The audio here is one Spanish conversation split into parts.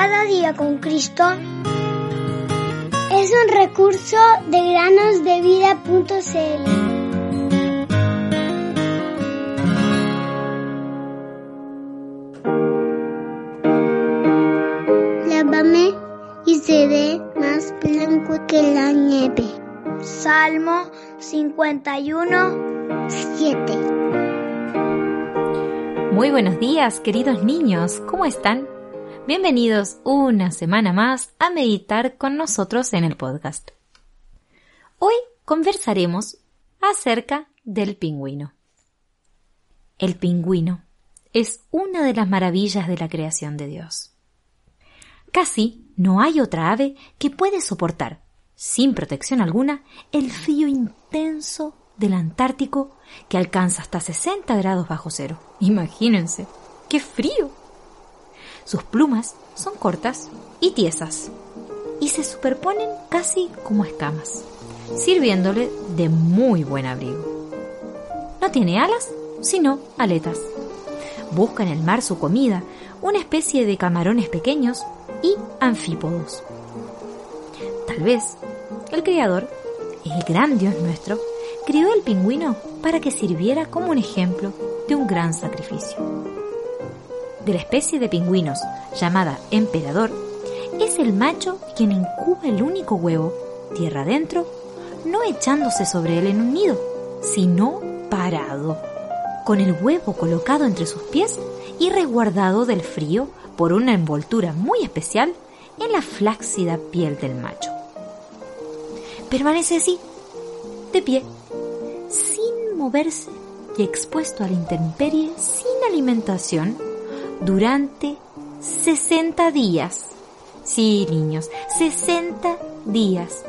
Cada día con Cristo es un recurso de granosdevida.cl. Lávame y seré más blanco que la nieve. Salmo 51, 7. Muy buenos días, queridos niños, ¿cómo están? Bienvenidos una semana más a meditar con nosotros en el podcast. Hoy conversaremos acerca del pingüino. El pingüino es una de las maravillas de la creación de Dios. Casi no hay otra ave que puede soportar, sin protección alguna, el frío intenso del Antártico que alcanza hasta 60 grados bajo cero. Imagínense, qué frío. Sus plumas son cortas y tiesas y se superponen casi como escamas, sirviéndole de muy buen abrigo. No tiene alas, sino aletas. Busca en el mar su comida, una especie de camarones pequeños y anfípodos. Tal vez el Creador, el gran Dios nuestro, crió el pingüino para que sirviera como un ejemplo de un gran sacrificio. De la especie de pingüinos llamada emperador, es el macho quien incuba el único huevo, tierra adentro, no echándose sobre él en un nido, sino parado, con el huevo colocado entre sus pies y resguardado del frío por una envoltura muy especial en la flácida piel del macho. Permanece así, de pie, moverse y expuesto a la intemperie sin alimentación durante 60 días. Sí, niños, 60 días,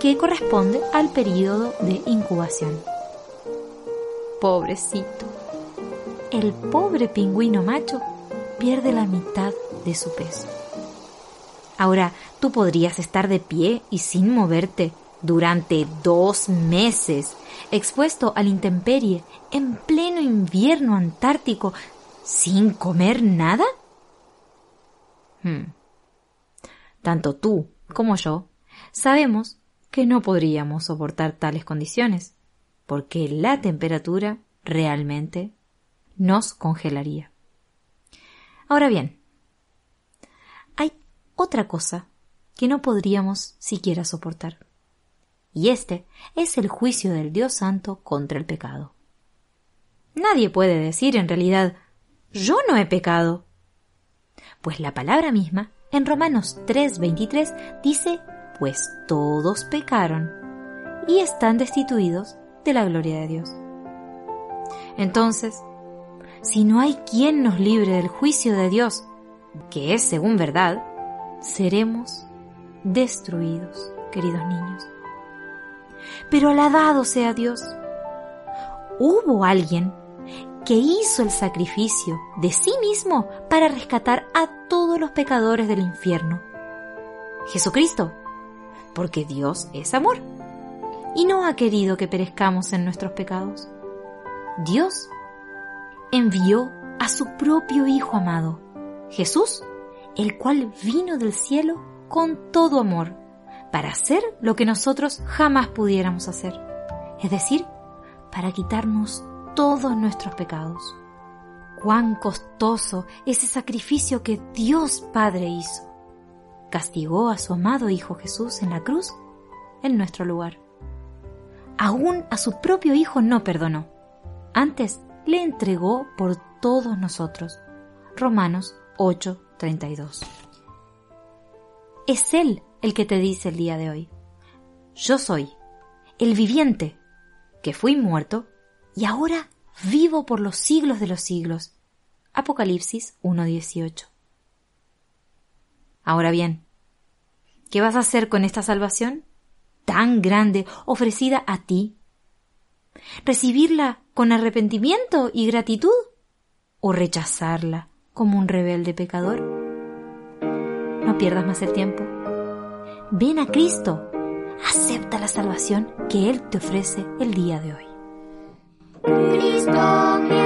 que corresponde al periodo de incubación. Pobrecito. El pobre pingüino macho pierde la mitad de su peso. Ahora, tú podrías estar de pie y sin moverte durante dos meses, expuesto a la intemperie, en pleno invierno antártico, sin comer nada? Hmm. Tanto tú como yo sabemos que no podríamos soportar tales condiciones, porque la temperatura realmente nos congelaría. Ahora bien, hay otra cosa que no podríamos siquiera soportar y este es el juicio del Dios Santo contra el pecado. Nadie puede decir en realidad yo no he pecado. Pues la palabra misma, en Romanos 3:23, dice, pues todos pecaron y están destituidos de la gloria de Dios. Entonces, si no hay quien nos libre del juicio de Dios, que es según verdad, seremos destruidos, queridos niños pero alabado sea Dios. Hubo alguien que hizo el sacrificio de sí mismo para rescatar a todos los pecadores del infierno. Jesucristo, porque Dios es amor y no ha querido que perezcamos en nuestros pecados. Dios envió a su propio Hijo amado, Jesús, el cual vino del cielo con todo amor para hacer lo que nosotros jamás pudiéramos hacer, es decir, para quitarnos todos nuestros pecados. Cuán costoso ese sacrificio que Dios Padre hizo. Castigó a su amado Hijo Jesús en la cruz en nuestro lugar. Aún a su propio Hijo no perdonó. Antes le entregó por todos nosotros. Romanos 8:32. Es Él el que te dice el día de hoy. Yo soy el viviente, que fui muerto y ahora vivo por los siglos de los siglos. Apocalipsis 1.18. Ahora bien, ¿qué vas a hacer con esta salvación tan grande ofrecida a ti? ¿Recibirla con arrepentimiento y gratitud o rechazarla como un rebelde pecador? No pierdas más el tiempo ven a Cristo. Acepta la salvación que Él te ofrece el día de hoy. Cristo